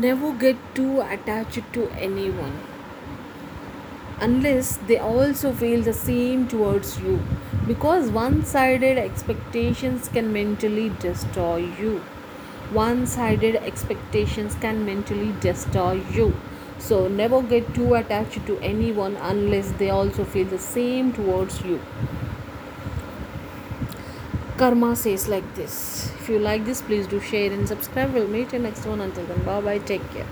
Never get too attached to anyone. Unless they also feel the same towards you. Because one sided expectations can mentally destroy you. One sided expectations can mentally destroy you. So never get too attached to anyone unless they also feel the same towards you. Karma says like this if you like this please do share and subscribe. We'll meet in next one. Until then bye bye take care